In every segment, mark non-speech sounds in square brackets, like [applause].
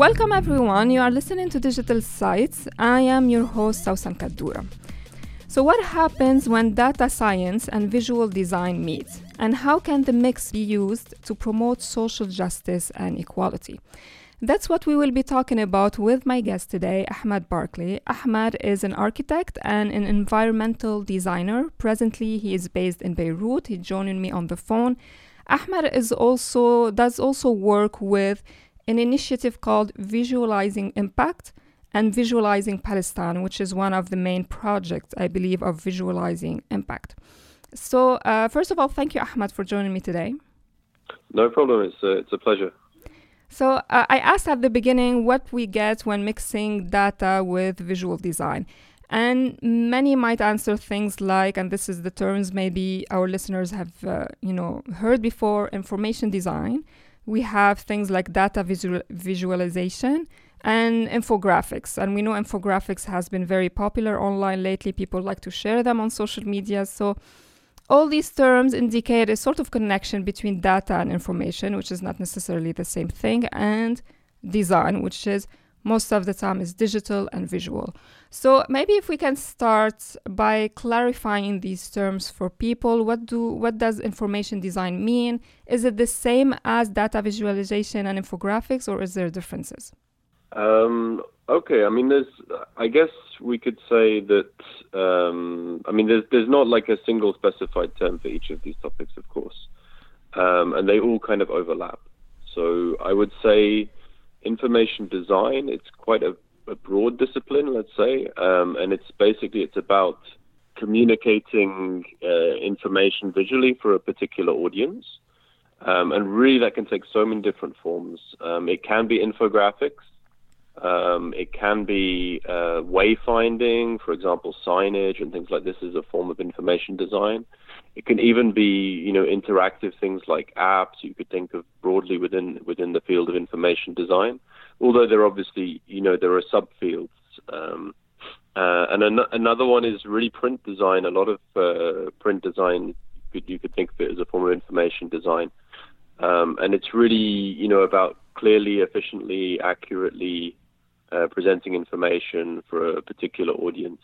Welcome everyone. You are listening to Digital Sights. I am your host Sawssan Kaddoura. So what happens when data science and visual design meet? And how can the mix be used to promote social justice and equality? That's what we will be talking about with my guest today, Ahmad Barclay. Ahmad is an architect and an environmental designer. Presently, he is based in Beirut. He's joining me on the phone. Ahmad is also does also work with an initiative called Visualizing Impact and Visualizing Palestine, which is one of the main projects, I believe, of Visualizing Impact. So, uh, first of all, thank you, Ahmad, for joining me today. No problem. It's a, it's a pleasure. So, uh, I asked at the beginning what we get when mixing data with visual design. And many might answer things like, and this is the terms maybe our listeners have, uh, you know, heard before: information design. We have things like data visual- visualization and infographics. And we know infographics has been very popular online lately. People like to share them on social media. So all these terms indicate a sort of connection between data and information, which is not necessarily the same thing, and design, which is most of the time is digital and visual. So maybe if we can start by clarifying these terms for people, what do what does information design mean? Is it the same as data visualization and infographics, or is there differences? Um, okay, I mean, there's, I guess we could say that, um, I mean, there's, there's not like a single specified term for each of these topics, of course, um, and they all kind of overlap. So I would say information design, it's quite a, a broad discipline, let's say, um, and it's basically, it's about communicating uh, information visually for a particular audience. Um, and really, that can take so many different forms. Um, it can be infographics, um, it can be uh, wayfinding, for example, signage and things like this is a form of information design. It can even be, you know, interactive things like apps. You could think of broadly within within the field of information design. Although there are obviously, you know, there are subfields. Um, uh, and an- another one is really print design. A lot of uh, print design you could, you could think of it as a form of information design. Um, and it's really, you know, about clearly, efficiently, accurately uh, presenting information for a particular audience.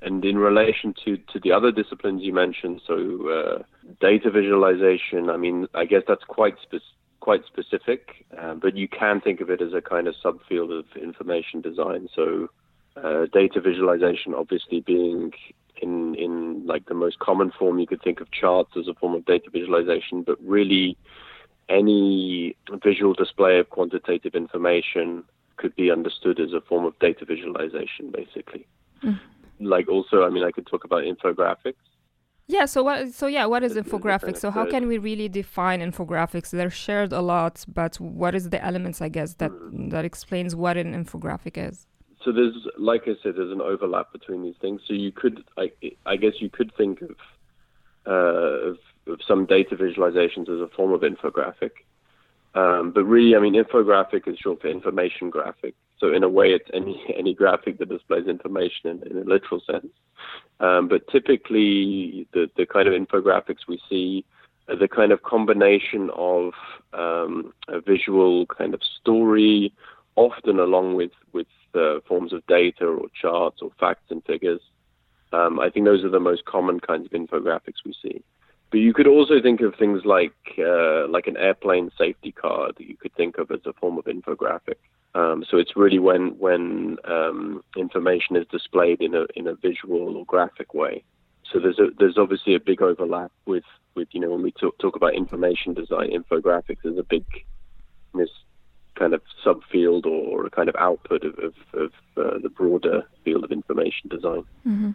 And in relation to, to the other disciplines you mentioned, so uh, data visualization, I mean, I guess that's quite spe- quite specific, uh, but you can think of it as a kind of subfield of information design. So uh, data visualization, obviously, being in in like the most common form, you could think of charts as a form of data visualization, but really any visual display of quantitative information could be understood as a form of data visualization, basically. Mm. Like also, I mean, I could talk about infographics. Yeah. So what? So yeah, what is infographics? So how can we really define infographics? They're shared a lot, but what is the elements? I guess that mm. that explains what an infographic is. So there's, like I said, there's an overlap between these things. So you could, I, I guess, you could think of, uh, of, of some data visualizations as a form of infographic. Um, but really, I mean, infographic is short for information graphic. So in a way, it's any [laughs] any graphic that displays information in, in a literal sense. Um, but typically, the the kind of infographics we see are the kind of combination of um, a visual kind of story, often along with with uh, forms of data or charts or facts and figures. Um, I think those are the most common kinds of infographics we see. But you could also think of things like uh, like an airplane safety card. that you could think of as a form of infographic. Um, so it's really when when um, information is displayed in a in a visual or graphic way. So there's a, there's obviously a big overlap with with you know when we talk talk about information design, infographics is a big this kind of subfield or a kind of output of of, of uh, the broader field of information design. Mm-hmm.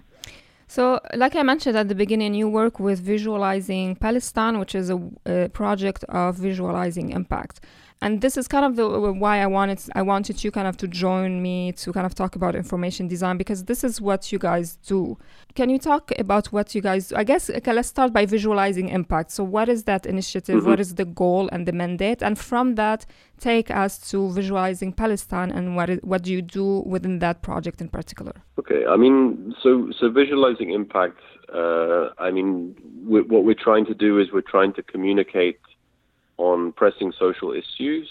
So, like I mentioned at the beginning, you work with Visualizing Palestine, which is a, a project of visualizing impact and this is kind of the why I wanted I wanted you kind of to join me to kind of talk about information design because this is what you guys do. Can you talk about what you guys do? I guess okay, let's start by visualizing impact. So what is that initiative? Mm-hmm. What is the goal and the mandate? And from that, take us to visualizing Palestine and what is, what do you do within that project in particular? Okay, I mean, so so visualizing impact. Uh, I mean, we, what we're trying to do is we're trying to communicate on pressing social issues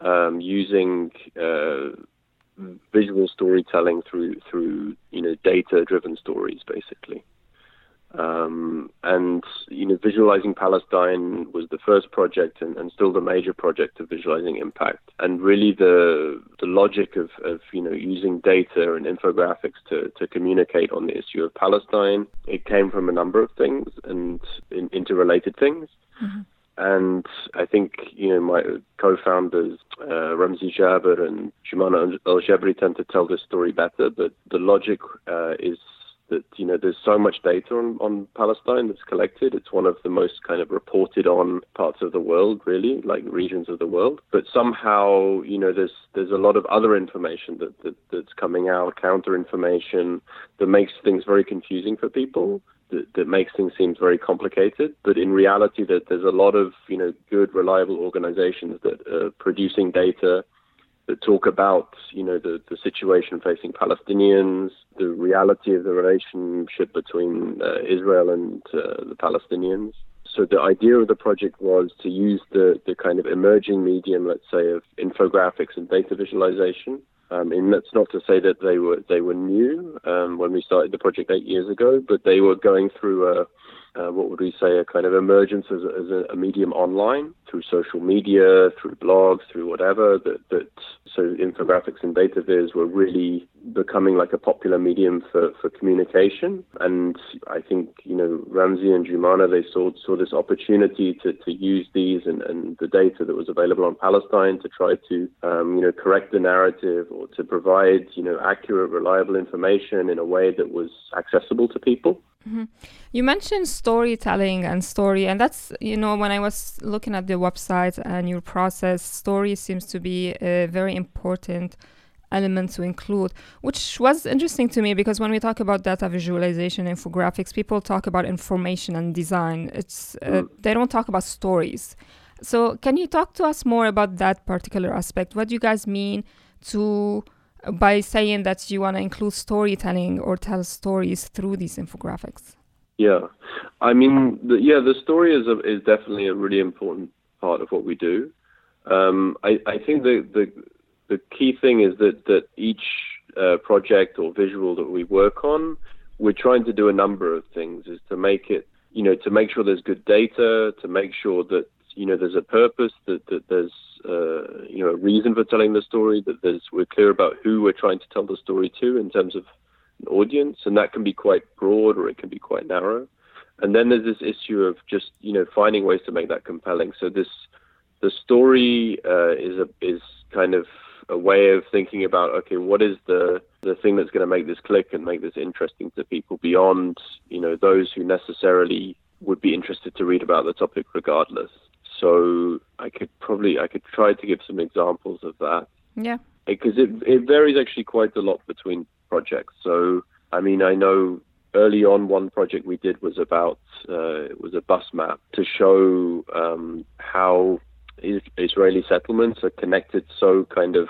um, using uh, visual storytelling through through you know data driven stories basically. Um, and you know, visualizing Palestine was the first project and, and, still the major project of visualizing impact. And really, the the logic of, of you know using data and infographics to, to communicate on the issue of Palestine, it came from a number of things and in, interrelated things. Mm-hmm. And I think you know my co-founders uh, Ramzy Jaber and Joumana El Jabri tend to tell this story better. But the logic uh, is that you know there's so much data on, on Palestine that's collected. It's one of the most kind of reported on parts of the world, really, like regions of the world. But somehow, you know, there's there's a lot of other information that, that that's coming out, counter information that makes things very confusing for people. That, that makes things seem very complicated, but in reality, that there's a lot of you know good, reliable organizations that are producing data that talk about, you know, the, the situation facing Palestinians, the reality of the relationship between uh, Israel and uh, the Palestinians. So the idea of the project was to use the, the kind of emerging medium, let's say, of infographics and data visualization. Um, and that's not to say that they were they were new um, when we started the project eight years ago, but they were going through a uh, what would we say, a kind of emergence as, a, as a, a, medium online through social media, through blogs, through whatever. That, that so infographics and data viz were really becoming like a popular medium for, for communication. And I think you know Ramzy and Joumana they saw saw this opportunity to, to use these and, and the data that was available on Palestine to try to um, you know correct the narrative or to provide you know accurate, reliable information in a way that was accessible to people. Mm-hmm. You mentioned storytelling and story, and that's you know when I was looking at the website and your process, story seems to be a very important element to include, which was interesting to me because when we talk about data visualization, infographics, people talk about information and design. It's uh, mm. they don't talk about stories. So can you talk to us more about that particular aspect? What do you guys mean to by saying that you want to include storytelling or tell stories through these infographics? Yeah, I mean, the, yeah, the story is a, is definitely a really important part of what we do. Um, I, I think the, the the key thing is that that each uh, project or visual that we work on, we're trying to do a number of things. Is to make it, you know, to make sure there's good data, to make sure that you know there's a purpose, that that there's uh, you know a reason for telling the story, that there's we're clear about who we're trying to tell the story to in terms of an audience, and that can be quite broad or it can be quite narrow. And then there's this issue of just you know finding ways to make that compelling. So this the story uh, is a is kind of a way of thinking about okay, what is the the thing that's going to make this click and make this interesting to people beyond you know those who necessarily would be interested to read about the topic regardless. So I could probably I could try to give some examples of that. Yeah. Because it it varies actually quite a lot between projects. So I mean I know early on one project we did was about uh, it was a bus map to show um, how Israeli settlements are connected so kind of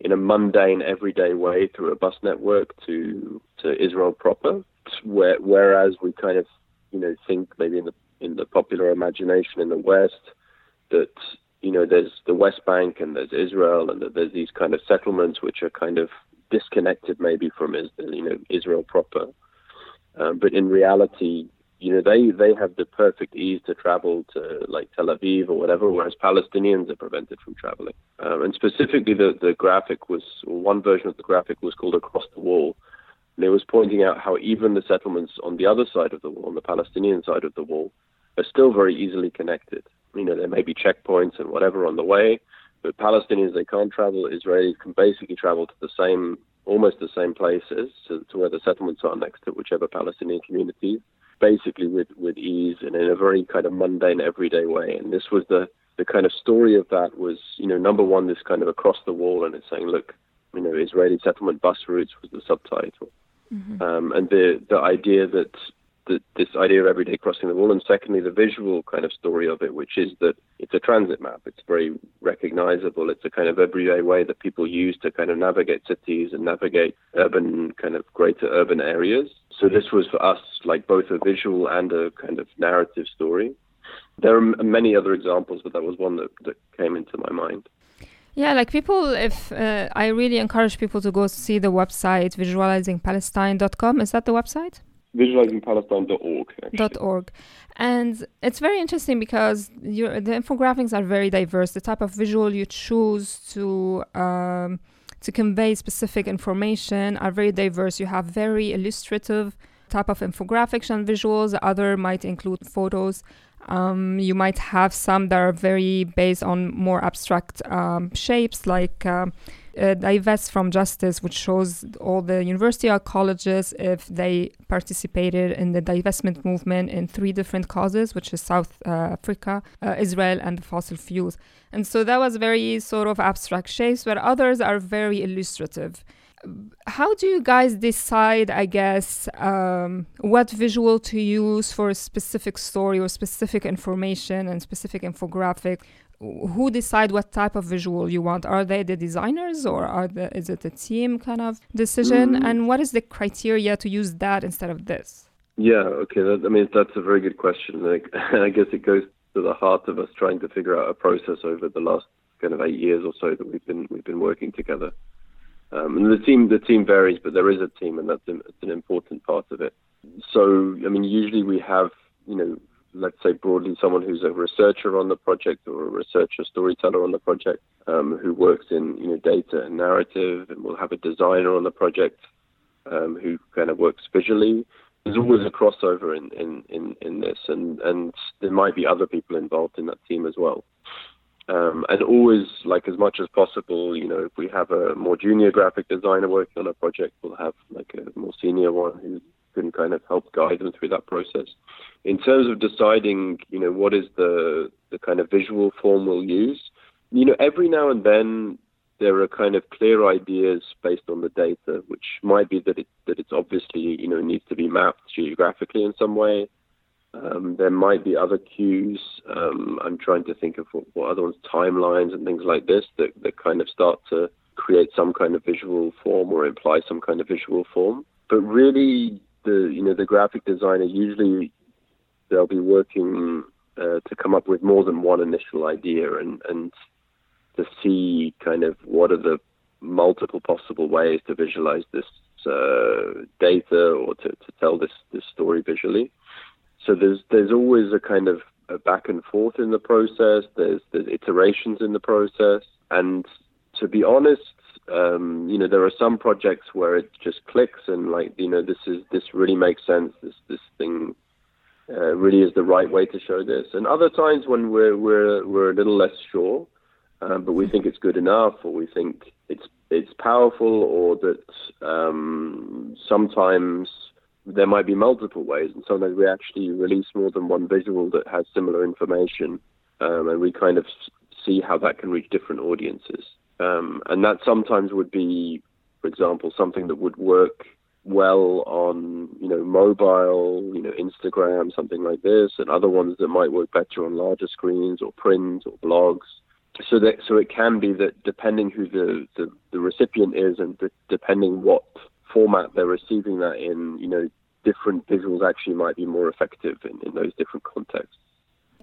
in a mundane everyday way through a bus network to to Israel proper. Where, whereas we kind of you know think maybe in the in the popular imagination in the West that you know there's the West Bank and there's Israel and that there's these kind of settlements which are kind of disconnected maybe from you know Israel proper. Um, but in reality, you know they they have the perfect ease to travel to like Tel Aviv or whatever, whereas Palestinians are prevented from traveling. Um, and specifically, the the graphic was one version of the graphic was called Across the Wall, and it was pointing out how even the settlements on the other side of the wall, on the Palestinian side of the wall, are still very easily connected. You know, there may be checkpoints and whatever on the way, but Palestinians they can't travel. Israelis can basically travel to the same, almost the same places to, to where the settlements are next to whichever Palestinian communities, basically with with ease and in a very kind of mundane, everyday way. And this was the the kind of story of that was, you know, number one, this kind of across the wall, and it's saying, look, you know, Israeli settlement bus routes was the subtitle, mm-hmm. um, and the the idea that the, this idea of everyday crossing the wall, and secondly, the visual kind of story of it, which is that it's a transit map. It's very recognizable. It's a kind of everyday way that people use to kind of navigate cities and navigate urban, kind of greater urban areas. So this was for us like both a visual and a kind of narrative story. There are many other examples, but that was one that, that came into my mind. Yeah, like people, if uh, I really encourage people to go see the website visualizingpalestine.com. Is that the website? Visualizingpalestine.org. Dot .org. And it's very interesting because the infographics are very diverse. The type of visual you choose to um, to convey specific information are very diverse. You have very illustrative type of infographics and visuals. Other might include photos. Um, you might have some that are very based on more abstract um, shapes, like um, uh, Divest from Justice, which shows all the university or colleges if they participated in the divestment movement in three different causes, which is South uh, Africa, uh, Israel, and the fossil fuels. And so that was very sort of abstract shapes, but others are very illustrative how do you guys decide i guess um, what visual to use for a specific story or specific information and specific infographic who decide what type of visual you want? Are they the designers or are the is it a team kind of decision? Mm. and what is the criteria to use that instead of this? Yeah okay that, i mean that's a very good question. Like, [laughs] i guess it goes to the heart of us trying to figure out a process over the last kind of eight years or so that we've been we've been working together. Um, and the team the team varies, but there is a team, and that's an, an important part of it. So, I mean, usually we have, you know, let's say broadly someone who's a researcher on the project or a researcher storyteller on the project um, who works in you know data and narrative, and we'll have a designer on the project um, who kind of works visually. There's always a crossover in, in, in, in this, and, and there might be other people involved in that team as well. Um, and always, like as much as possible, you know, if we have a more junior graphic designer working on a project, we'll have like a more senior one can kind of help guide them through that process. In terms of deciding, you know, what is the the kind of visual form we'll use, you know, every now and then there are kind of clear ideas based on the data, which might be that it that it's obviously you know needs to be mapped geographically in some way. Um, there might be other cues. Um, I'm trying to think of what, what, other ones, timelines and things like this that, that kind of start to create some kind of visual form or imply some kind of visual form. But really, the you know the graphic designer usually they'll be working uh, to come up with more than one initial idea and and to see kind of what are the multiple possible ways to visualize this uh, data or to, to tell this this story visually. So there's there's always a kind of a back and forth in the process. There's there's iterations in the process, and to be honest, um, you know, there are some projects where it just clicks and like you know this is this really makes sense. This this thing uh, really is the right way to show this. And other times when we're we're we're a little less sure, um, but we think it's good enough, or we think it's it's powerful, or that um, sometimes there might be multiple ways, and sometimes we actually release more than one visual that has similar information, um, and we kind of see how that can reach different audiences. Um, and that sometimes would be, for example, something that would work well on you know mobile, you know Instagram, something like this, and other ones that might work better on larger screens or print or blogs. So that so it can be that depending who the the, the recipient is and de- depending what format they're receiving that in, you know, different visuals actually might be more effective in, in those different contexts.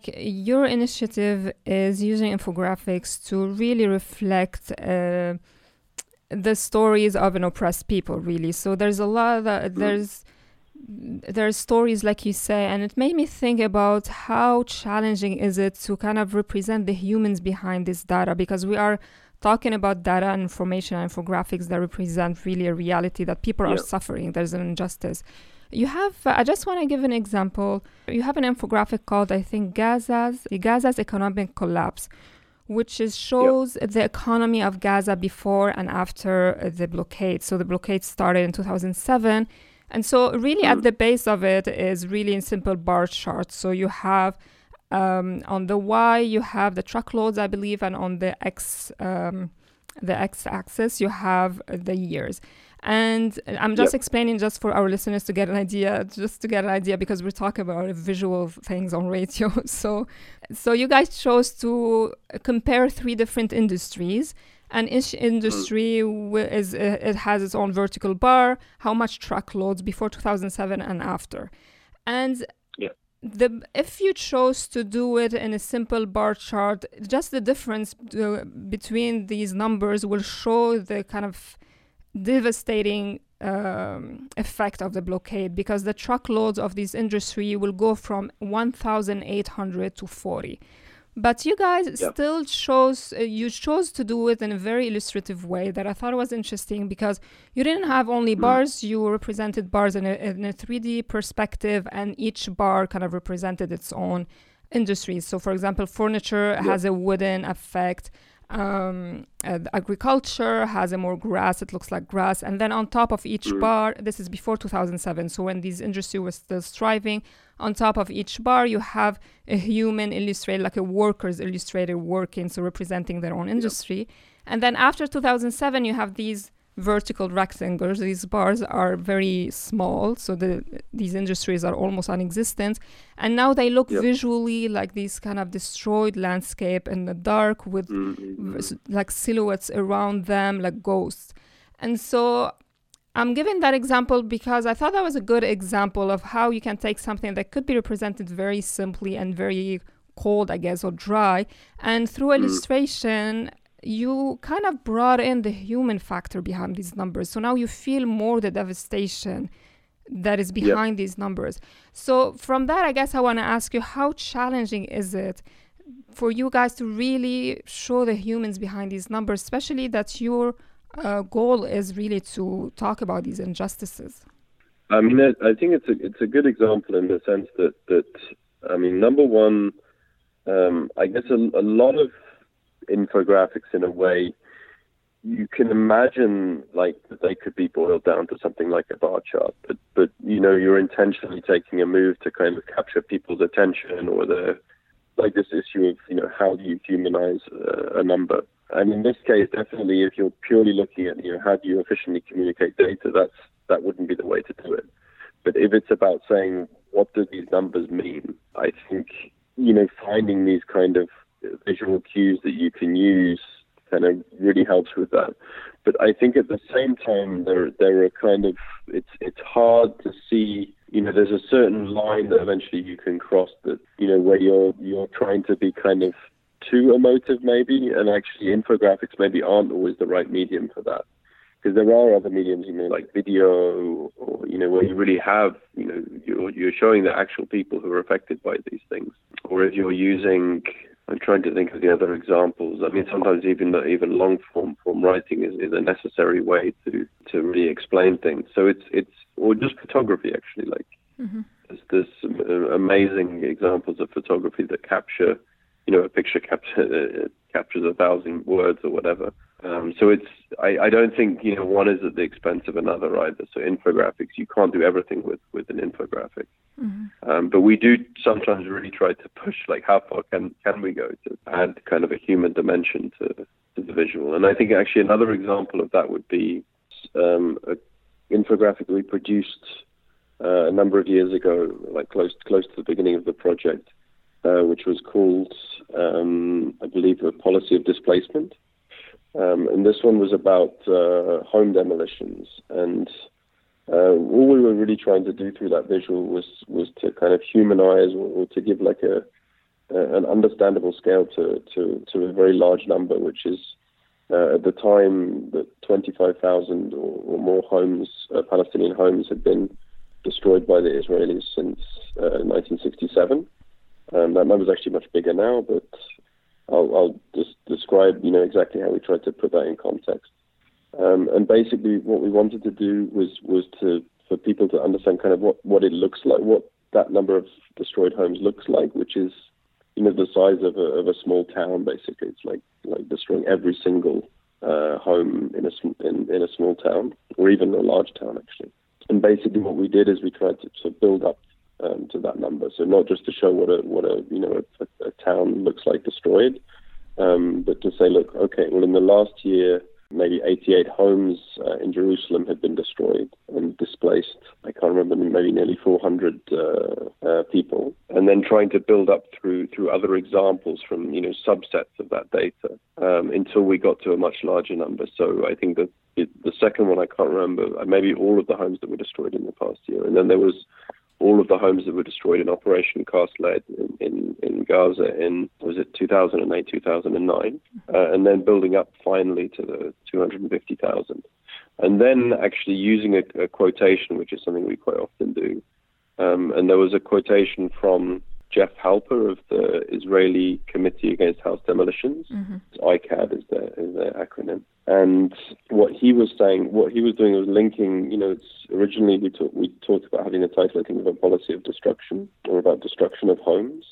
Your initiative is using infographics to really reflect uh, the stories of an oppressed people, really. So there's a lot of, mm. there's there's stories like you say and it made me think about how challenging is it to kind of represent the humans behind this data because we are talking about data and information and infographics that represent really a reality that people yeah. are suffering. There's an injustice. You have, uh, I just want to give an example. You have an infographic called, I think, Gaza's Gaza's economic collapse, which is shows yeah. the economy of Gaza before and after the blockade. So the blockade started in 2007. And so, really, mm. at the base of it is really in simple bar charts. So you have um, on the Y, you have the truckloads, I believe, and on the X, um, the X axis, you have the years. And I'm just yep. explaining just for our listeners to get an idea, just to get an idea, because we're talking about visual things on radio. [laughs] so, so you guys chose to compare three different industries and each industry mm. is uh, it has its own vertical bar how much truckloads before 2007 and after and the if you chose to do it in a simple bar chart, just the difference uh, between these numbers will show the kind of devastating um, effect of the blockade because the truckloads of this industry will go from 1,800 to 40. But you guys Yep. still chose uh, you chose to do it in a very illustrative way that I thought was interesting because you didn't have only Mm. bars, you represented bars in a, in a 3D perspective, and each bar kind of represented its own industries. So, for example, furniture Yep. has a wooden effect. Um, uh, agriculture has a more grass. It looks like grass, and then on top of each Mm. bar, this is before 2007. So when these industry was still striving, on top of each bar you have a human illustrated, like a workers illustrated working, so representing their own industry. And then after 2007, you have these vertical rectangles. These bars are very small, so the these industries are almost non-existent. And now they look Yep. visually like these kind of destroyed landscape in the dark with Mm-hmm. like silhouettes around them, like ghosts. And so I'm giving that example because I thought that was a good example of how you can take something that could be represented very simply and very cold, I guess, or dry, and through Mm. illustration, you kind of brought in the human factor behind these numbers. So now you feel more the devastation that is Yep. behind these numbers. So from that, I guess I want to ask you, how challenging is it for you guys to really show the humans behind these numbers, especially that your uh, goal is really to talk about these injustices? I mean, I, I think it's a it's a good example in the sense that that I mean, number one, um, I guess a, a lot of infographics, in a way, you can imagine like that they could be boiled down to something like a bar chart, but but you know, you're intentionally taking a move to kind of capture people's attention or the like this issue of you know how do you humanize uh, a number. And in this case, definitely, if you're purely looking at you know how do you efficiently communicate data, that's that wouldn't be the way to do it. But if it's about saying what do these numbers mean, I think you know finding these kind of visual cues that you can use kind of really helps with that. But I think at the same time there there are kind of it's it's hard to see you know there's a certain line that eventually you can cross that you know where you're you're trying to be kind of too emotive maybe and actually infographics maybe aren't always the right medium for that because there are other mediums you know like video or you know where you really have you know you're you're showing the actual people who are affected by these things or if you're using I'm trying to think of the other examples. I mean, sometimes even even long form form writing is, is a necessary way to to really explain things. So it's it's or just photography actually. Like Mm-hmm. there's, there's uh, amazing examples of photography that capture, you know, a picture capture, uh, [laughs] captures a thousand words or whatever. Um, so it's I, I don't think you know one is at the expense of another either. So infographics, you can't do everything with with an infographic. Mm-hmm. Um, but we do sometimes really try to push like how far can can we go to add kind of a human dimension to, to the visual. And I think actually another example of that would be um, an infographic we produced uh, a number of years ago, like close close to the beginning of the project, uh, which was called um, I believe a policy of displacement. Um, and this one was about uh, home demolitions and uh, all we were really trying to do through that visual was was to kind of humanize or, or to give like a, a an understandable scale to, to to a very large number, which is uh, at the time that 25,000 or, or more homes, uh, Palestinian homes, had been destroyed by the Israelis since uh, 1967. Um, that number is actually much bigger now, but I'll, I'll just describe, you know, exactly how we tried to put that in context. Um, and basically, what we wanted to do was was to for people to understand kind of what, what it looks like, what that number of destroyed homes looks like, which is you know the size of a of a small town. Basically, it's like like destroying every single uh, home in a in, in a small town or even a large town actually. And basically, what we did is we tried to, to build up um, to that number. So not just to show what a what a you know a, a town looks like destroyed, um, but to say, look, okay, well in the last year maybe 88 homes uh, in Jerusalem had been destroyed and displaced. I can't remember, maybe nearly 400 uh, uh, people. And then trying to build up through through other examples from you know subsets of that data um, until we got to a much larger number. So I think that the second one I can't remember, maybe all of the homes that were destroyed in the past year, and then there was all of the homes that were destroyed in Operation Cast Lead in, in, in Gaza in, was it 2008, 2009, uh, and then building up finally to the 250,000. And then actually using a, a, quotation, which is something we quite often do. Um, and there was a quotation from Jeff Halper of the Israeli Committee Against House Demolitions. Mm-hmm. ICAD is their, is their acronym. And what he was saying, what he was doing was linking, you know, it's originally we, talk, we talked about having a title, I think, of a policy of destruction or about destruction of homes.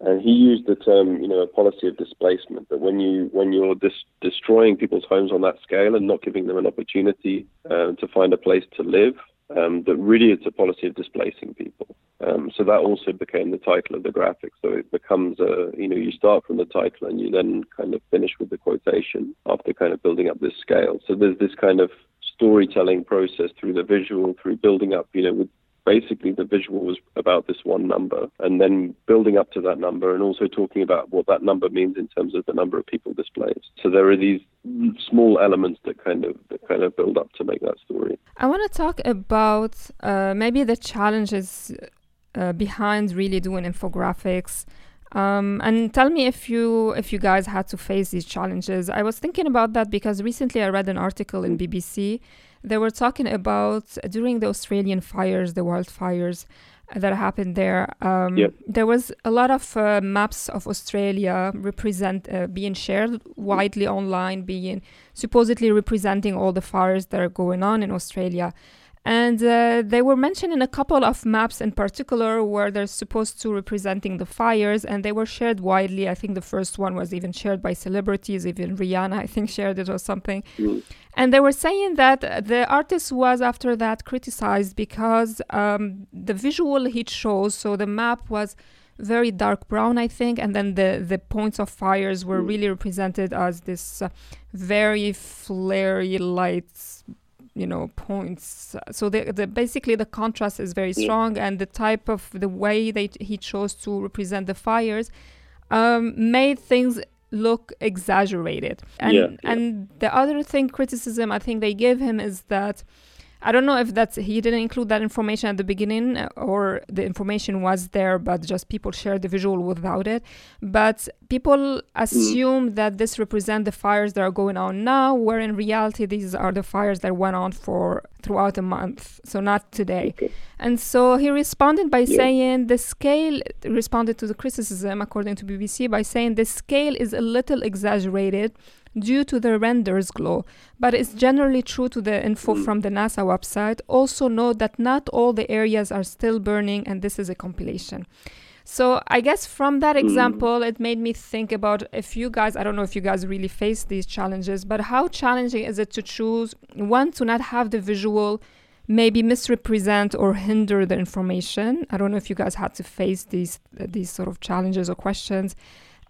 And he used the term, you know, a policy of displacement. That when you when you're dis- destroying people's homes on that scale and not giving them an opportunity uh, to find a place to live, um, that really it's a policy of displacing people. Um, so that also became the title of the graphic. So it becomes a, you know, you start from the title and you then kind of finish with the quotation after kind of building up this scale. So there's this kind of storytelling process through the visual, through building up, you know, with basically the visual was about this one number and then building up to that number and also talking about what that number means in terms of the number of people displaced. So there are these small elements that kind of that kind of build up to make that story. I want to talk about uh, maybe the challenges uh, behind really doing infographics. Um, and tell me if you if you guys had to face these challenges. I was thinking about that because recently I read an article in BBC. They were talking about during the Australian fires, the wildfires that happened there. Um, yep. There was a lot of uh, maps of Australia represent uh, being shared widely online, being supposedly representing all the fires that are going on in Australia. And uh, they were mentioning a couple of maps in particular where they're supposed to representing the fires, and they were shared widely. I think the first one was even shared by celebrities, even Rihanna, I think, [laughs] shared it or something. Mm. And they were saying that the artist was after that criticized because um, the visual he chose, so the map was very dark brown, I think, and then the the points of fires were mm. really represented as this uh, very flary lights you know points. So the, the basically the contrast is very strong and the type of the way they he chose to represent the fires um, made things look exaggerated. And yeah, yeah. and the other thing criticism i think they give him is that I don't know if that's he didn't include that information at the beginning uh, or the information was there, but just people shared the visual without it. But people assume mm. that this represent the fires that are going on now, where in reality these are the fires that went on for throughout a month, so not today. Okay. And so he responded by yeah. saying the scale responded to the criticism, according to BBC, by saying the scale is a little exaggerated due to the render's glow, but it's generally true to the info mm. from the NASA website. Also, note that not all the areas are still burning, and this is a compilation. So, I guess from that mm. example, it made me think about if you guys, I don't know if you guys really face these challenges, but how challenging is it to choose one, to not have the visual maybe misrepresent or hinder the information? I don't know if you guys had to face these, these sort of challenges or questions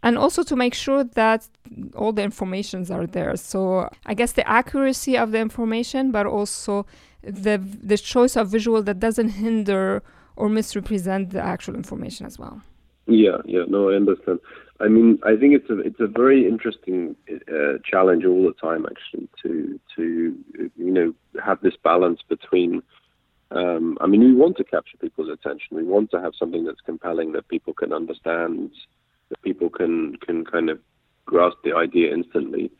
and also to make sure that all the informations are there. So i guess the accuracy of the information but also the the choice of visual that doesn't hinder or misrepresent the actual information as well. Yeah yeah no i understand. I mean i think it's a it's a very interesting uh, challenge all the time actually to to you know have this balance between um, I mean, we want to capture people's attention. We want to have something that's compelling that people can understand that people can can kind of grasp the idea instantly.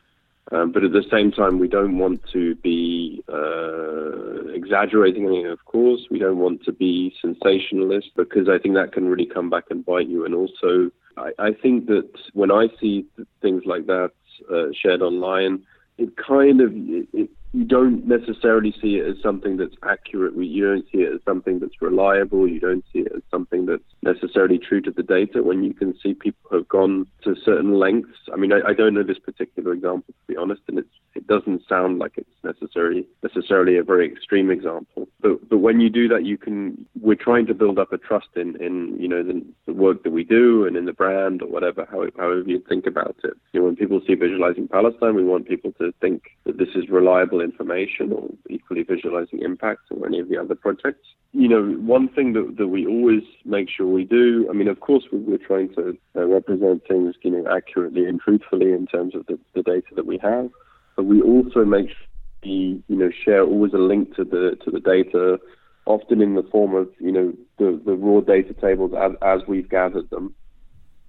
Um, but at the same time, we don't want to be uh, exaggerating anything, of course. We don't want to be sensationalist because I think that can really come back and bite you. And also, I, I think that when I see things like that uh, shared online, it kind of it, you don't necessarily see it as something that's accurate. You don't see it as something that's reliable. You don't see it as something that's necessarily true to the data. When you can see people have gone to certain lengths. I mean, I, I don't know this particular example to be honest, and it doesn't sound like it's necessarily necessarily a very extreme example. But but when you do that, you can. We're trying to build up a trust in in you know the, the work that we do and in the brand or whatever. How, however you think about it. You know, when people see visualizing Palestine, we want people to think that this is reliable information or equally visualizing impact or any of the other projects. You know, one thing that, that we always make sure we do, I mean, of course, we, are trying to uh, represent things, you know, accurately and truthfully in terms of the, the data that we have, but we also make sure you know, share always a link to the to the data often in the form of you know the, the raw data tables as, as we've gathered them.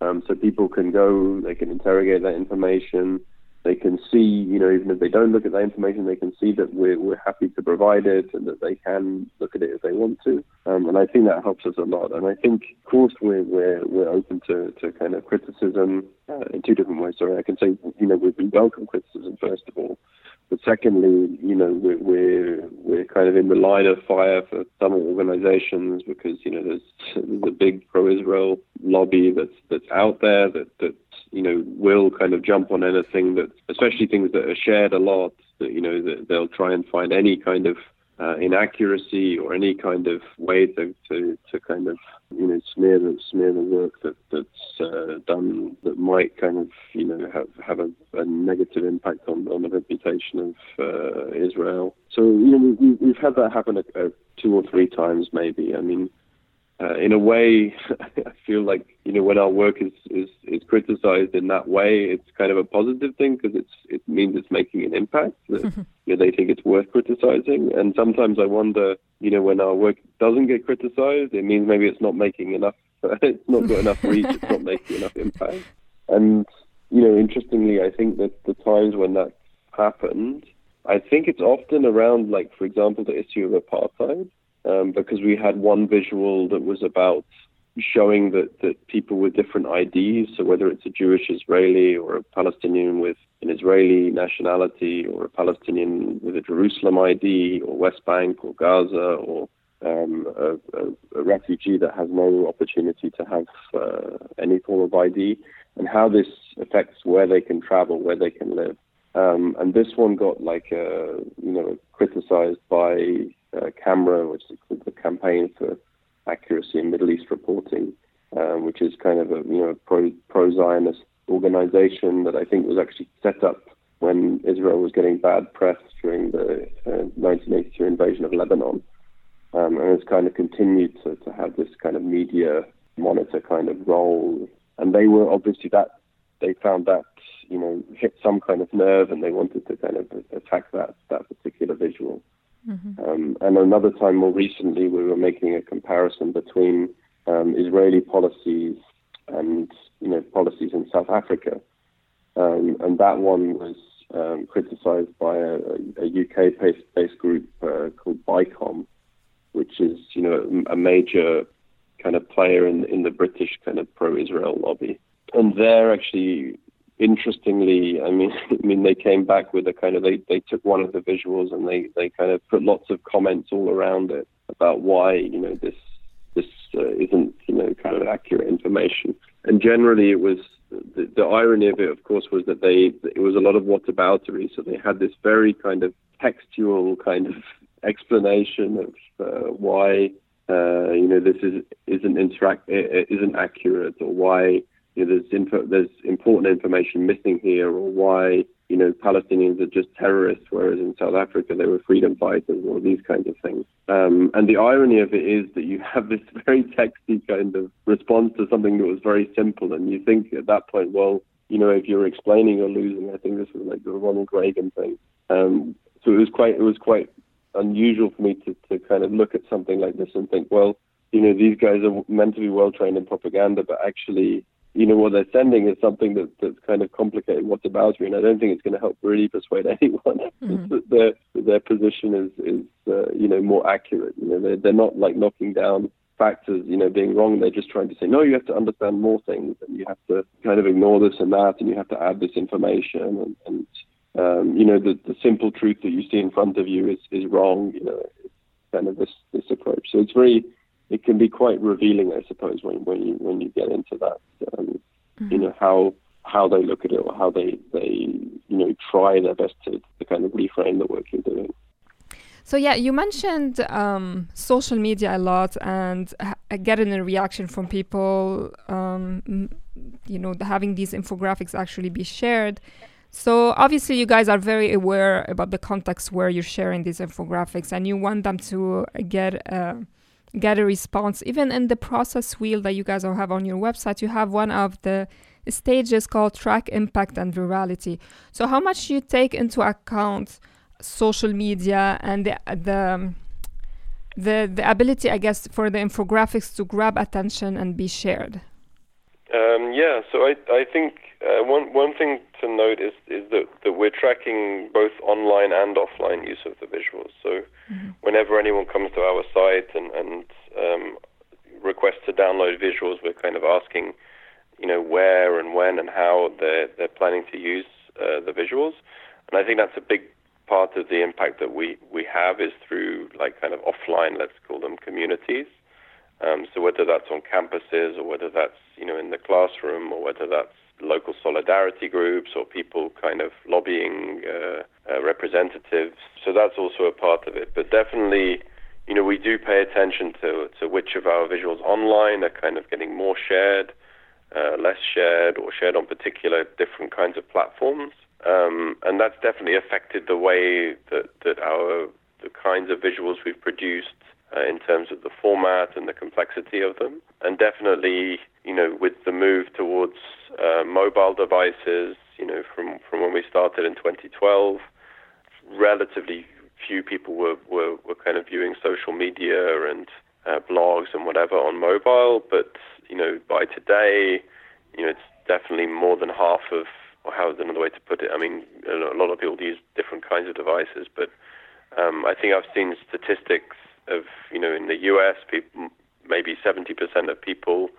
Um, so people can go, they can interrogate that information, they can see, you know, even if they don't look at that information, they can see that we're, we're happy to provide it and that they can look at it if they want to. Um, and I think that helps us a lot. And I think, of course, we're, we're, we're open to, to kind of criticism uh, in two different ways. Sorry, I can say, you know, we welcome criticism, first of all. But secondly, you know, we're, we're, we're kind of in the line of fire for some organizations because, you know, there's, there's a big pro-Israel lobby that's, that's out there that, that, you know, will kind of jump on anything that, especially things that are shared a lot, that, you know, that they'll try and find any kind of uh, inaccuracy or any kind of way to, to, to kind of you know smear the smear the work that that's uh, done that might kind of you know have have a, a negative impact on, on the reputation of uh, Israel. So you know we've, we've had that happen a, a two or three times maybe. I mean uh, in a way, [laughs] I feel like you know when our work is, is is criticized in that way, it's kind of a positive thing because it's it means it's making an impact. That, [laughs] you know, they think it's worth criticizing, and sometimes I wonder, you know, when our work doesn't get criticized, it means maybe it's not making enough. [laughs] it's not got enough reach. It's not making enough impact. And you know, interestingly, I think that the times when that happened, I think it's often around, like for example, the issue of apartheid um, because we had one visual that was about showing that, that people with different IDs, so whether it's a Jewish Israeli or a Palestinian with an Israeli nationality or a Palestinian with a Jerusalem ID or West Bank or Gaza or um, a, a, a, refugee that has no opportunity to have uh, any form of ID, and how this affects where they can travel, where they can live. Um, and this one got like, uh, you know, criticized by uh, CAMERA, which is the Campaign for Accuracy in Middle East Reporting, um, which is kind of a you know pro pro Zionist organization that I think was actually set up when Israel was getting bad press during the uh, 1982 invasion of Lebanon, um, and it's kind of continued to, to have this kind of media monitor kind of role. And they were obviously that they found that you know hit some kind of nerve, and they wanted to kind of attack that that particular visual. Mm-hmm. Um, and another time, more recently, we were making a comparison between um, Israeli policies and you know policies in South Africa, um, and that one was um, criticised by a, a UK-based group uh, called BICOM, which is you know a major kind of player in in the British kind of pro-Israel lobby, and they're actually interestingly, I mean, [laughs] I mean, they came back with a kind of they, they took one of the visuals and they, they kind of put lots of comments all around it about why you know this this uh, isn't you know kind of accurate information. And generally, it was the, the irony of it, of course, was that they it was a lot of whataboutery. So they had this very kind of textual kind of [laughs] explanation of uh, why uh, you know this is isn't interact isn't accurate or why you know, there's, info, there's important information missing here, or why you know Palestinians are just terrorists, whereas in South Africa they were freedom fighters, or these kinds of things. Um, and the irony of it is that you have this [laughs] very texty kind of response to something that was very simple, and you think at that point, well, you know, if you're explaining or losing, I think this was like the Ronald Reagan thing. Um, so it was quite it was quite unusual for me to, to kind of look at something like this and think, well, you know, these guys are meant to be well trained in propaganda, but actually you know, what they're sending is something that, that's kind of complicated what's about you, and I don't think it's going to help really persuade [laughs] anyone mm-hmm. that their their position is is uh, you know more accurate. You know, they're they're not like knocking down factors, you know, being wrong. They're just trying to say no. You have to understand more things, and you have to kind of ignore this and that, and you have to add this information, and, and um, you know, the the simple truth that you see in front of you is is wrong. You know, it's kind of this this approach. So it's very it can be quite revealing, I suppose, when, when you when you get into that. Um, mm-hmm. You know how how they look at it or how they they you know try their best to, to kind of reframe the work you're doing. So yeah, you mentioned um, social media a lot and ha- getting a reaction from people. Um, you know, having these infographics actually be shared. So obviously, you guys are very aware about the context where you're sharing these infographics, and you want them to get. Uh, get a response. Even in the process wheel that you guys all have on your website, you have one of the stages called track impact and virality. So how much you take into account social media and the, the the the ability, I guess, for the infographics to grab attention and be shared. Um, yeah, so I I think uh, one one thing to note is is that, that we're tracking both online and offline use of the visuals. So mm-hmm. whenever anyone comes to our site and and um, requests to download visuals, we're kind of asking, you know, where and when and how they're they're planning to use uh, the visuals, and I think that's a big part of the impact that we we have is through like kind of offline, let's call them communities. Um, so whether that's on campuses or whether that's you know in the classroom or whether that's local solidarity groups or people kind of lobbying uh, uh, representatives. So that's also a part of it. But definitely, you know, we do pay attention to to which of our visuals online are kind of getting more shared, uh, less shared, or shared on particular different kinds of platforms. Um, and that's definitely affected the way that, that our the kinds of visuals we've produced uh, in terms of the format and the complexity of them. And definitely, you know, with the move towards uh, mobile devices, you know, from, from when we started in 2012, relatively few people were, were, were kind of viewing social media and uh, blogs and whatever on mobile. But, you know, by today, you know, it's definitely more than half of, or how's another way to put it? I mean, a lot of people use different kinds of devices, but um, I think I've seen statistics of you know in the U.S. people maybe 70% of people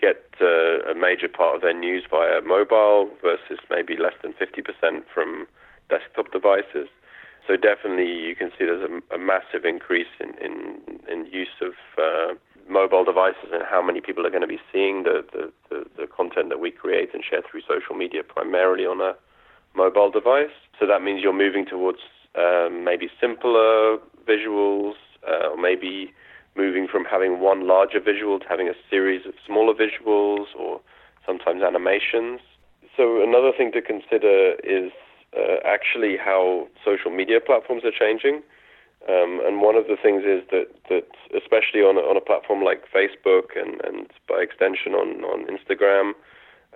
get uh, a major part of their news via mobile versus maybe less than 50% from desktop devices. So definitely you can see there's a, a massive increase in, in, in use of uh, mobile devices and how many people are going to be seeing the, the, the, the, content that we create and share through social media primarily on a mobile device. So that means you're moving towards um, maybe simpler visuals, uh, or maybe moving from having one larger visual to having a series of smaller visuals or sometimes animations. So another thing to consider is uh, actually how social media platforms are changing. Um, and one of the things is that, that especially on a, on a platform like Facebook and, and by extension on, on Instagram,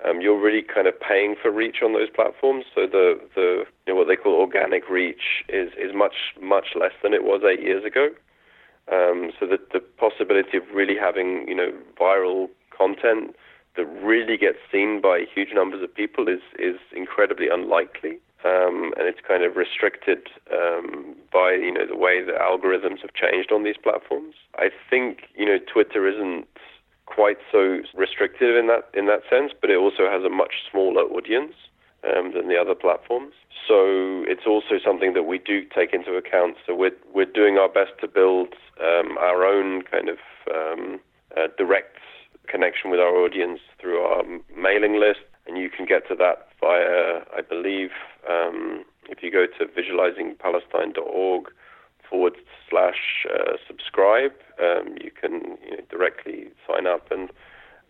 um, you're really kind of paying for reach on those platforms. So the, the you know, what they call organic reach is, is much, much less than it was eight years ago. Um, so that the possibility of really having you know viral content that really gets seen by huge numbers of people is is incredibly unlikely, um, and it's kind of restricted um, by you know the way the algorithms have changed on these platforms. I think you know Twitter isn't quite so restrictive in that in that sense, but it also has a much smaller audience um, than the other platforms. So it's also something that we do take into account. So we're we're doing our best to build um, our own kind of um, uh, direct connection with our audience through our mailing list, and you can get to that via, I believe, um, if you go to visualizingpalestine.org forward slash uh, subscribe, um, you can you know, directly sign up and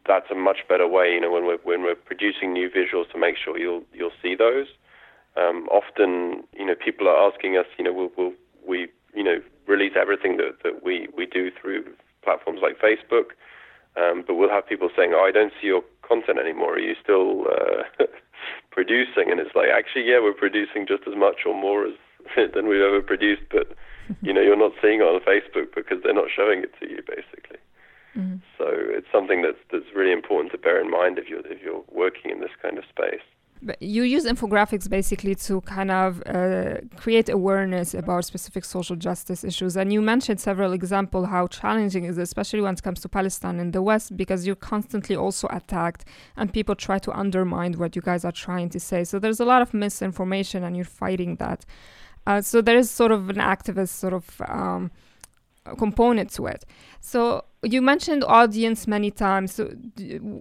that's a much better way, you know, when we're when we're producing new visuals to make sure you'll you'll see those. Um, often, you know, people are asking us, you know, will will we, you know, release everything that, that we, we do through platforms like Facebook, um, but we'll have people saying, oh, I don't see your content anymore. Are you still uh, [laughs] producing? And it's like, actually, yeah, we're producing just as much or more as [laughs] than we've ever produced, but you know, you're not seeing it on Facebook because they're not showing it to you, basically. Mm-hmm. So it's something that's that's really important to bear in mind if you're if you're working in this kind of space. But you use infographics basically to kind of uh, create awareness about specific social justice issues. And you mentioned several examples how challenging it is, especially when it comes to Palestine in the West, because you're constantly also attacked and people try to undermine what you guys are trying to say. So there's a lot of misinformation and you're fighting that. Uh, so there is sort of an activist sort of um, component to it. So you mentioned audience many times. So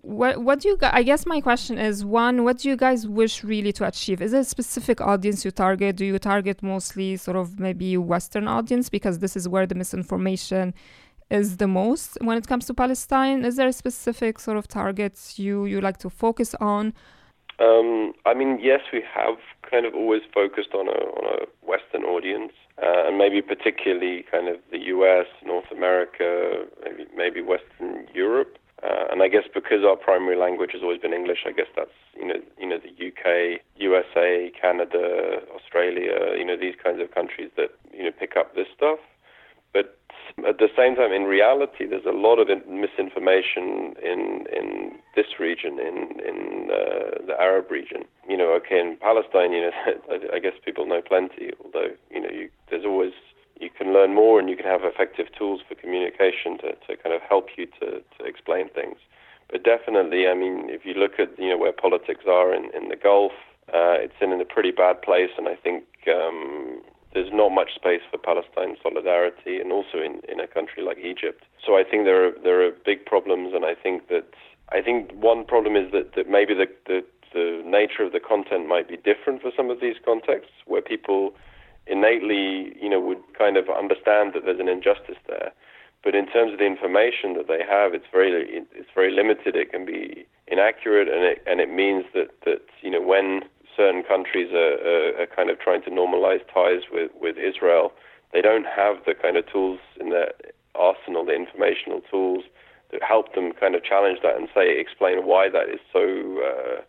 what what do you I guess my question is one, what do you guys wish really to achieve? Is there a specific audience you target? Do you target mostly sort of maybe Western audience because this is where the misinformation is the most when it comes to Palestine? Is there a specific sort of targets you you like to focus on? Um, I mean, yes, we have kind of always focused on a on a Western audience uh, and maybe particularly kind of the U.S., North America, maybe maybe Western Europe. Uh, and I guess because our primary language has always been English, I guess that's you know you know the UK, USA, Canada, Australia, you know these kinds of countries that you know pick up this stuff. At the same time, in reality, there's a lot of misinformation in in this region, in in uh, the Arab region. You know, okay, in Palestine, you know, [laughs] I guess people know plenty. Although, you know, you, there's always you can learn more and you can have effective tools for communication to, to kind of help you to, to explain things. But definitely, I mean, if you look at you know where politics are in, in the Gulf, uh, it's in a pretty bad place, and I think um, there's not much space for Palestine solidarity, and also in, in a country like Egypt. So I think there are there are big problems, and I think that I think one problem is that, that maybe the, the the nature of the content might be different for some of these contexts, where people innately, you know, would kind of understand that there's an injustice there. But in terms of the information that they have, it's very it's very limited. It can be inaccurate, and it and it means that that you know when certain countries are, are, are kind of trying to normalize ties with, with Israel, they don't have the kind of tools in their arsenal, the informational tools that help them kind of challenge that and say, explain why that is so uh,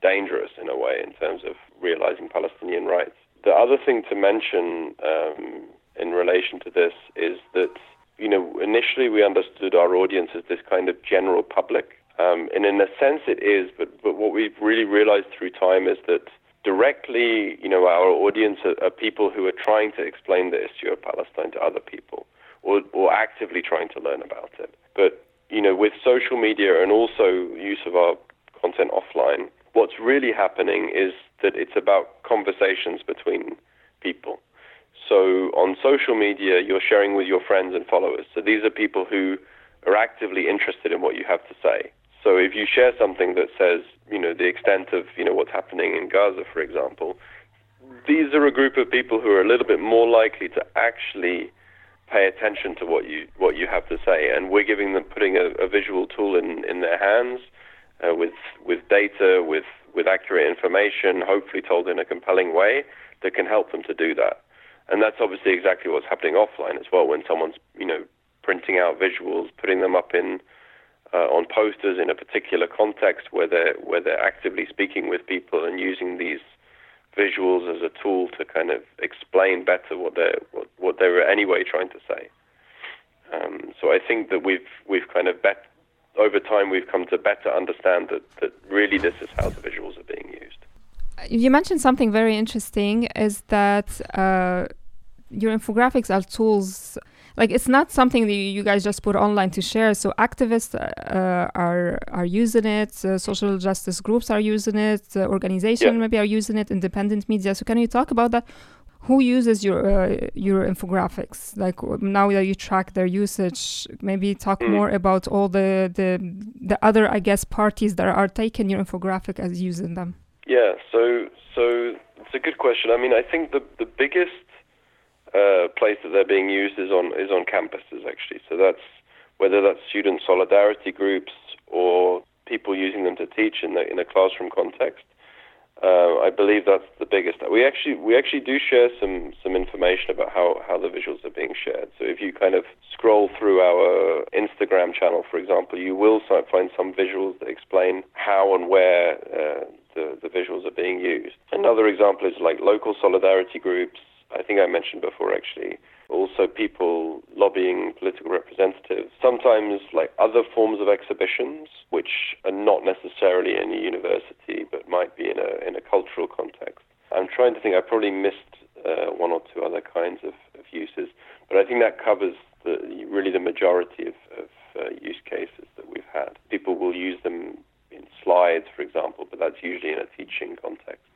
dangerous in a way in terms of realizing Palestinian rights. The other thing to mention um, in relation to this is that, you know, initially we understood our audience as this kind of general public. Um, and in a sense it is, but, but what we've really realized through time is that directly, you know, our audience are, are, people who are trying to explain the issue of Palestine to other people or, or actively trying to learn about it. But, you know, with social media and also use of our content offline, what's really happening is that it's about conversations between people. So on social media, you're sharing with your friends and followers. So these are people who are actively interested in what you have to say. So if you share something that says, you know, the extent of, you know, what's happening in Gaza, for example, these are a group of people who are a little bit more likely to actually pay attention to what you what you have to say, and we're giving them putting a, a visual tool in in their hands uh, with with data, with with accurate information, hopefully told in a compelling way that can help them to do that. And that's obviously exactly what's happening offline as well. When someone's you know printing out visuals, putting them up in uh, on posters in a particular context where they're where they're actively speaking with people and using these visuals as a tool to kind of explain better what they what, what they were anyway trying to say. Um, so I think that we've we've kind of bet over time we've come to better understand that that really this is how the visuals are being used. You mentioned something very interesting is that uh, your infographics are tools like it's not something that you guys just put online to share. So activists uh, are are using it, uh, social justice groups are using it, uh, organizations yeah. maybe are using it, independent media. So can you talk about that? Who uses your uh, your infographics? Like now that you track their usage, maybe talk mm. more about all the, the the other I guess parties that are taking your infographic as using them. Yeah, so so it's a good question. I mean, I think the the biggest uh, place that they're being used is on is on campuses actually. So that's whether that's student solidarity groups or people using them to teach in the in a classroom context. Uh, I believe that's the biggest. We actually we actually do share some some information about how how the visuals are being shared. So if you kind of scroll through our Instagram channel, for example, you will find some visuals that explain how and where uh, the the visuals are being used. Another example is like local solidarity groups I think I mentioned before actually, also people lobbying political representatives, sometimes like other forms of exhibitions, which are not necessarily in a university, but might be in a, in a cultural context. I'm trying to think, I probably missed uh, one or two other kinds of, of, uses, but I think that covers the, really the majority of, of uh, use cases that we've had. People will use them in slides, for example, but that's usually in a teaching context.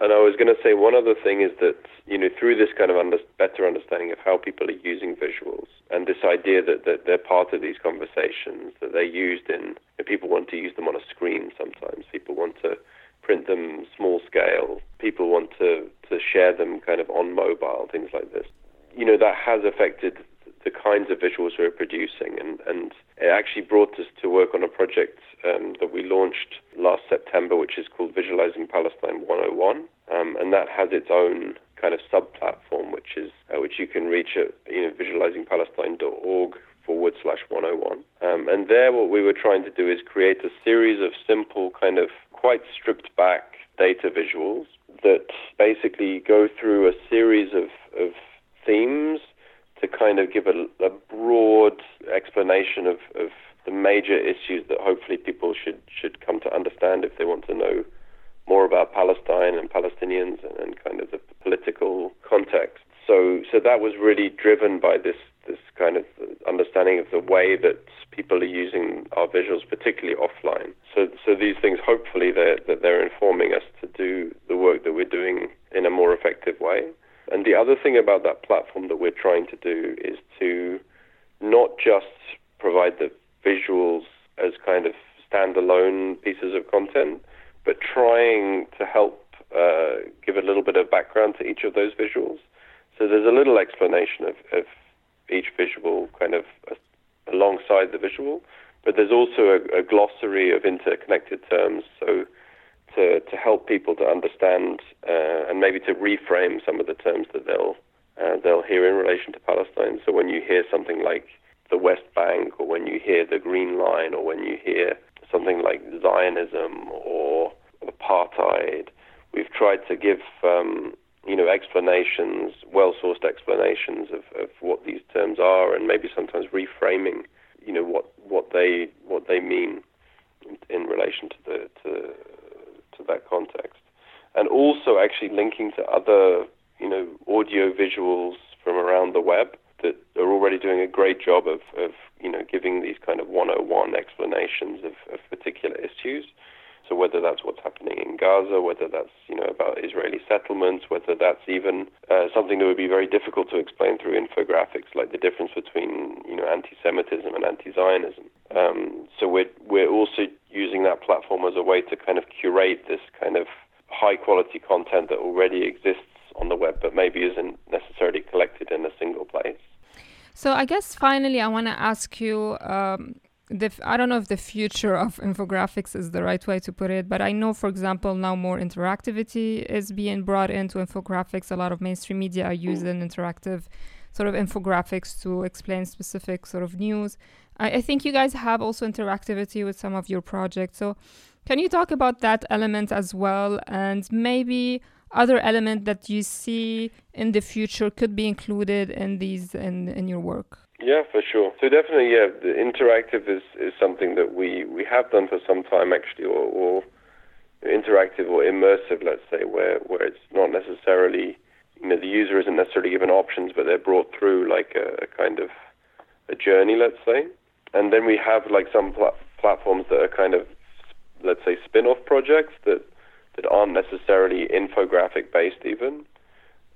And I was going to say one other thing is that you know through this kind of under, better understanding of how people are using visuals and this idea that, that they're part of these conversations that they're used in people want to use them on a screen sometimes. People want to print them small scale. People want to to share them kind of on mobile things like this. You know that has affected the kinds of visuals we're producing and and it actually brought us to work on a project um, that we launched last September, which is called Visualizing Palestine 101, um, and that has its own kind of sub-platform, which is uh, which you can reach at you know visualizingpalestine.org forward slash 101. Um, and there, what we were trying to do is create a series of simple, kind of quite stripped back data visuals that basically go through a series of, of themes to kind of give a, a broad explanation of, of the major issues that hopefully people should should come to understand if they want to know more about Palestine and Palestinians and, and kind of the political context. So so that was really driven by this this kind of understanding of the way that people are using our visuals, particularly offline. So, so these things, hopefully, they're, that they're informing us to do the work that we're doing in a more effective way. And the other thing about that platform that we're trying to do is to not just provide the visuals as kind of standalone pieces of content, but trying to help uh, give a little bit of background to each of those visuals. So there's a little explanation of, of each visual kind of uh, alongside the visual, but there's also a, a, glossary of interconnected terms. So to to help people to understand uh, and maybe to reframe some of the terms that they'll uh, they'll hear in relation to Palestine. So when you hear something like the West Bank, or when you hear the Green Line, or when you hear something like Zionism or apartheid, we've tried to give um, you know, explanations, well-sourced explanations of, of what these terms are, and maybe sometimes reframing, you know, what what they what they mean in, in relation to the to to that context, and also actually linking to other, you know, audio visuals from around the web that are already doing a great job of, of you know, giving these kind of 101 explanations of, of particular issues. So whether that's what's happening in Gaza, whether that's you know about Israeli settlements, whether that's even uh, something that would be very difficult to explain through infographics, like the difference between you know anti-Semitism and anti-Zionism. Um, so we're we're also platform as a way to kind of curate this kind of high-quality content that already exists on the web, but maybe isn't necessarily collected in a single place. So I guess finally, I want to ask you. Um, the I don't know if the future of [laughs] infographics is the right way to put it, but I know, for example, now more interactivity is being brought into infographics. A lot of mainstream media are using interactive sort of infographics to explain specific sort of news. I, I think you guys have also interactivity with some of your projects. So, can you talk about that element as well, and maybe other element that you see in the future could be included in these in in your work? Yeah, for sure. So definitely, yeah, the interactive is, is something that we, we have done for some time actually, or, or interactive or immersive, let's say, where, where it's not necessarily, you know, the user isn't necessarily given options, but they're brought through like a, a kind of a journey, let's say. And then we have like some pl- platforms that are kind of, let's say, spin-off projects that that aren't necessarily infographic based even,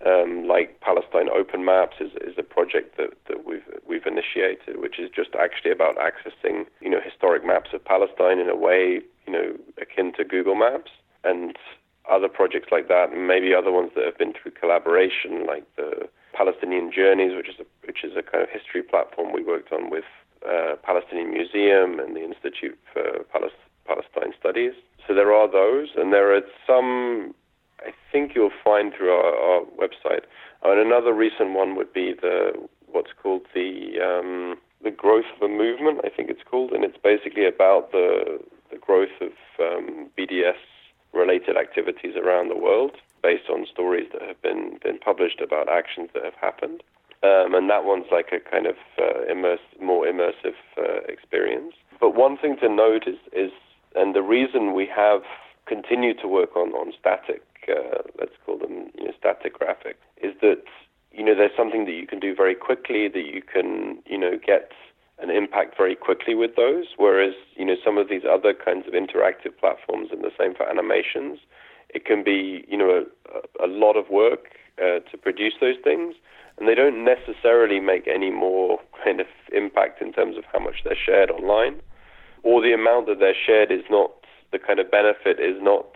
um, like Palestine Open Maps is, is a project that, that we've we've initiated, which is just actually about accessing you know historic maps of Palestine in a way you know akin to Google Maps and other projects like that, and maybe other ones that have been through collaboration, like the Palestinian Journeys, which is a which is a kind of history platform we worked on with uh, Palestinian Museum and the Institute for Palestine Studies. So there are those, and there are some I think you'll find through our, our website. And another recent one would be the what's called the um, the growth of a movement. I think it's called, and it's basically about the the growth of um, BDS related activities around the world based on stories that have been been published about actions that have happened. Um, and that one's like a kind of uh, immerse, more immersive uh, experience. But one thing to note is, is, and the reason we have continued to work on, on static uh, let's call them you know, static graphic, is that you know there's something that you can do very quickly that you can you know get an impact very quickly with those. Whereas you know some of these other kinds of interactive platforms, and the same for animations, it can be you know a, a lot of work uh, to produce those things, and they don't necessarily make any more kind of impact in terms of how much they're shared online, or the amount that they're shared is not the kind of benefit is not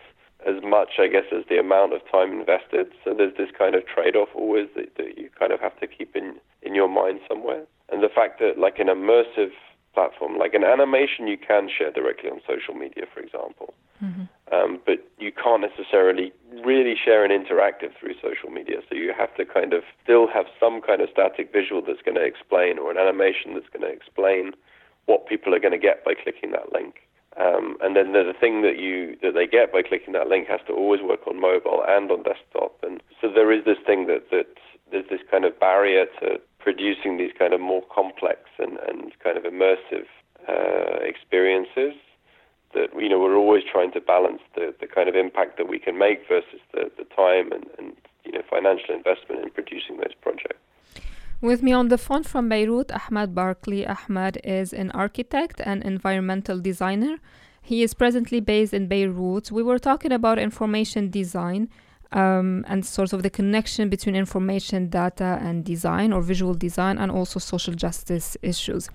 as much, I guess, as the amount of time invested. So there's this kind of trade-off always that, that you kind of have to keep in, in your mind somewhere. And the fact that like an immersive platform, like an animation, you can share directly on social media, for example. Mm-hmm. Um, but you can't necessarily really share an interactive through social media. So you have to kind of still have some kind of static visual that's going to explain, or an animation that's going to explain what people are going to get by clicking that link. Um, and then the, the thing that you that they get by clicking that link has to always work on mobile and on desktop. And so there is this thing that that there's this kind of barrier to producing these kind of more complex and, and kind of immersive uh, experiences that you know we're always trying to balance the, the kind of impact that we can make versus the, the time and, and you know financial investment in producing those projects. With me on the phone from Beirut, Ahmad Barclay. Ahmad is an architect and environmental designer. He is presently based in Beirut. We were talking about information design um, and sort of the connection between information data and design or visual design and also social justice issues.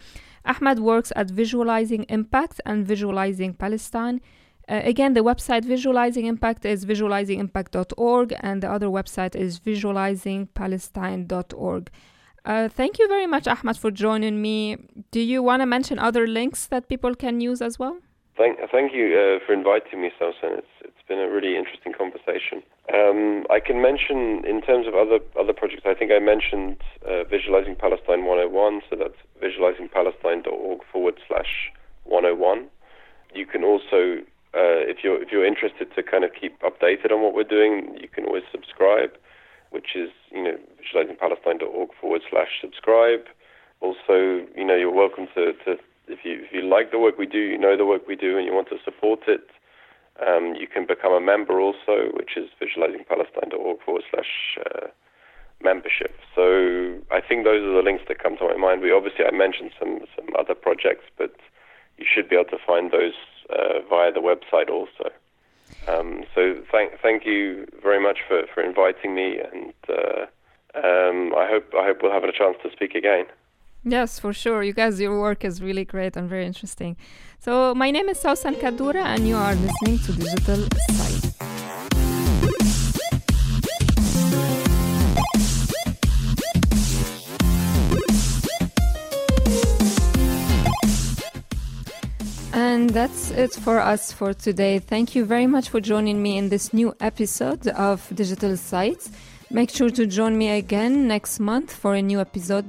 Ahmad works at Visualizing Impact and Visualizing Palestine. Uh, again, the website Visualizing Impact is visualizingimpact.org and the other website is visualizingpalestine.org. Uh, thank you very much, Ahmad, for joining me. Do you want to mention other links that people can use as well? Thank, thank you uh, for inviting me, Sawssan. It's, it's been a really interesting conversation. Um, I can mention, in terms of other other projects, I think I mentioned uh, Visualizing Palestine 101, so that's visualizingpalestine.org forward slash 101. You can also, uh, if you're if you're interested to kind of keep updated on what we're doing, you can always subscribe which is you know visualizingpalestine.org forward slash subscribe. Also, you know you're welcome to, to if you if you like the work we do, you know the work we do, and you want to support it, um, you can become a member also, which is visualizingpalestine.org forward slash uh, membership. So I think those are the links that come to my mind. We obviously I mentioned some some other projects, but you should be able to find those uh, via the website also. Um, so thank thank you very much for, for inviting me, and uh, um, I hope I hope we'll have a chance to speak again. Yes, for sure. You guys, your work is really great and very interesting. So my name is Sawssan Kaddoura, and you are listening to Digital Sight. And that's it for us for today. Thank you very much for joining me in this new episode of Digital Sights. Make sure to join me again next month for a new episode.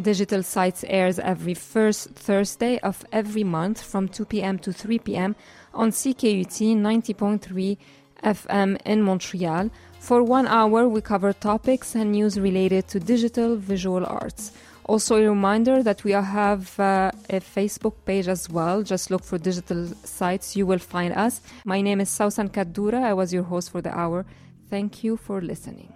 Digital Sights airs every first Thursday of every month from 2 p.m. to 3 p.m. on CKUT 90.3 FM in Montreal. For one hour, we cover topics and news related to digital visual arts. Also, a reminder that we have uh, a Facebook page as well. Just look for digital sights, you will find us. My name is Sawssan Kaddoura. I was your host for the hour. Thank you for listening.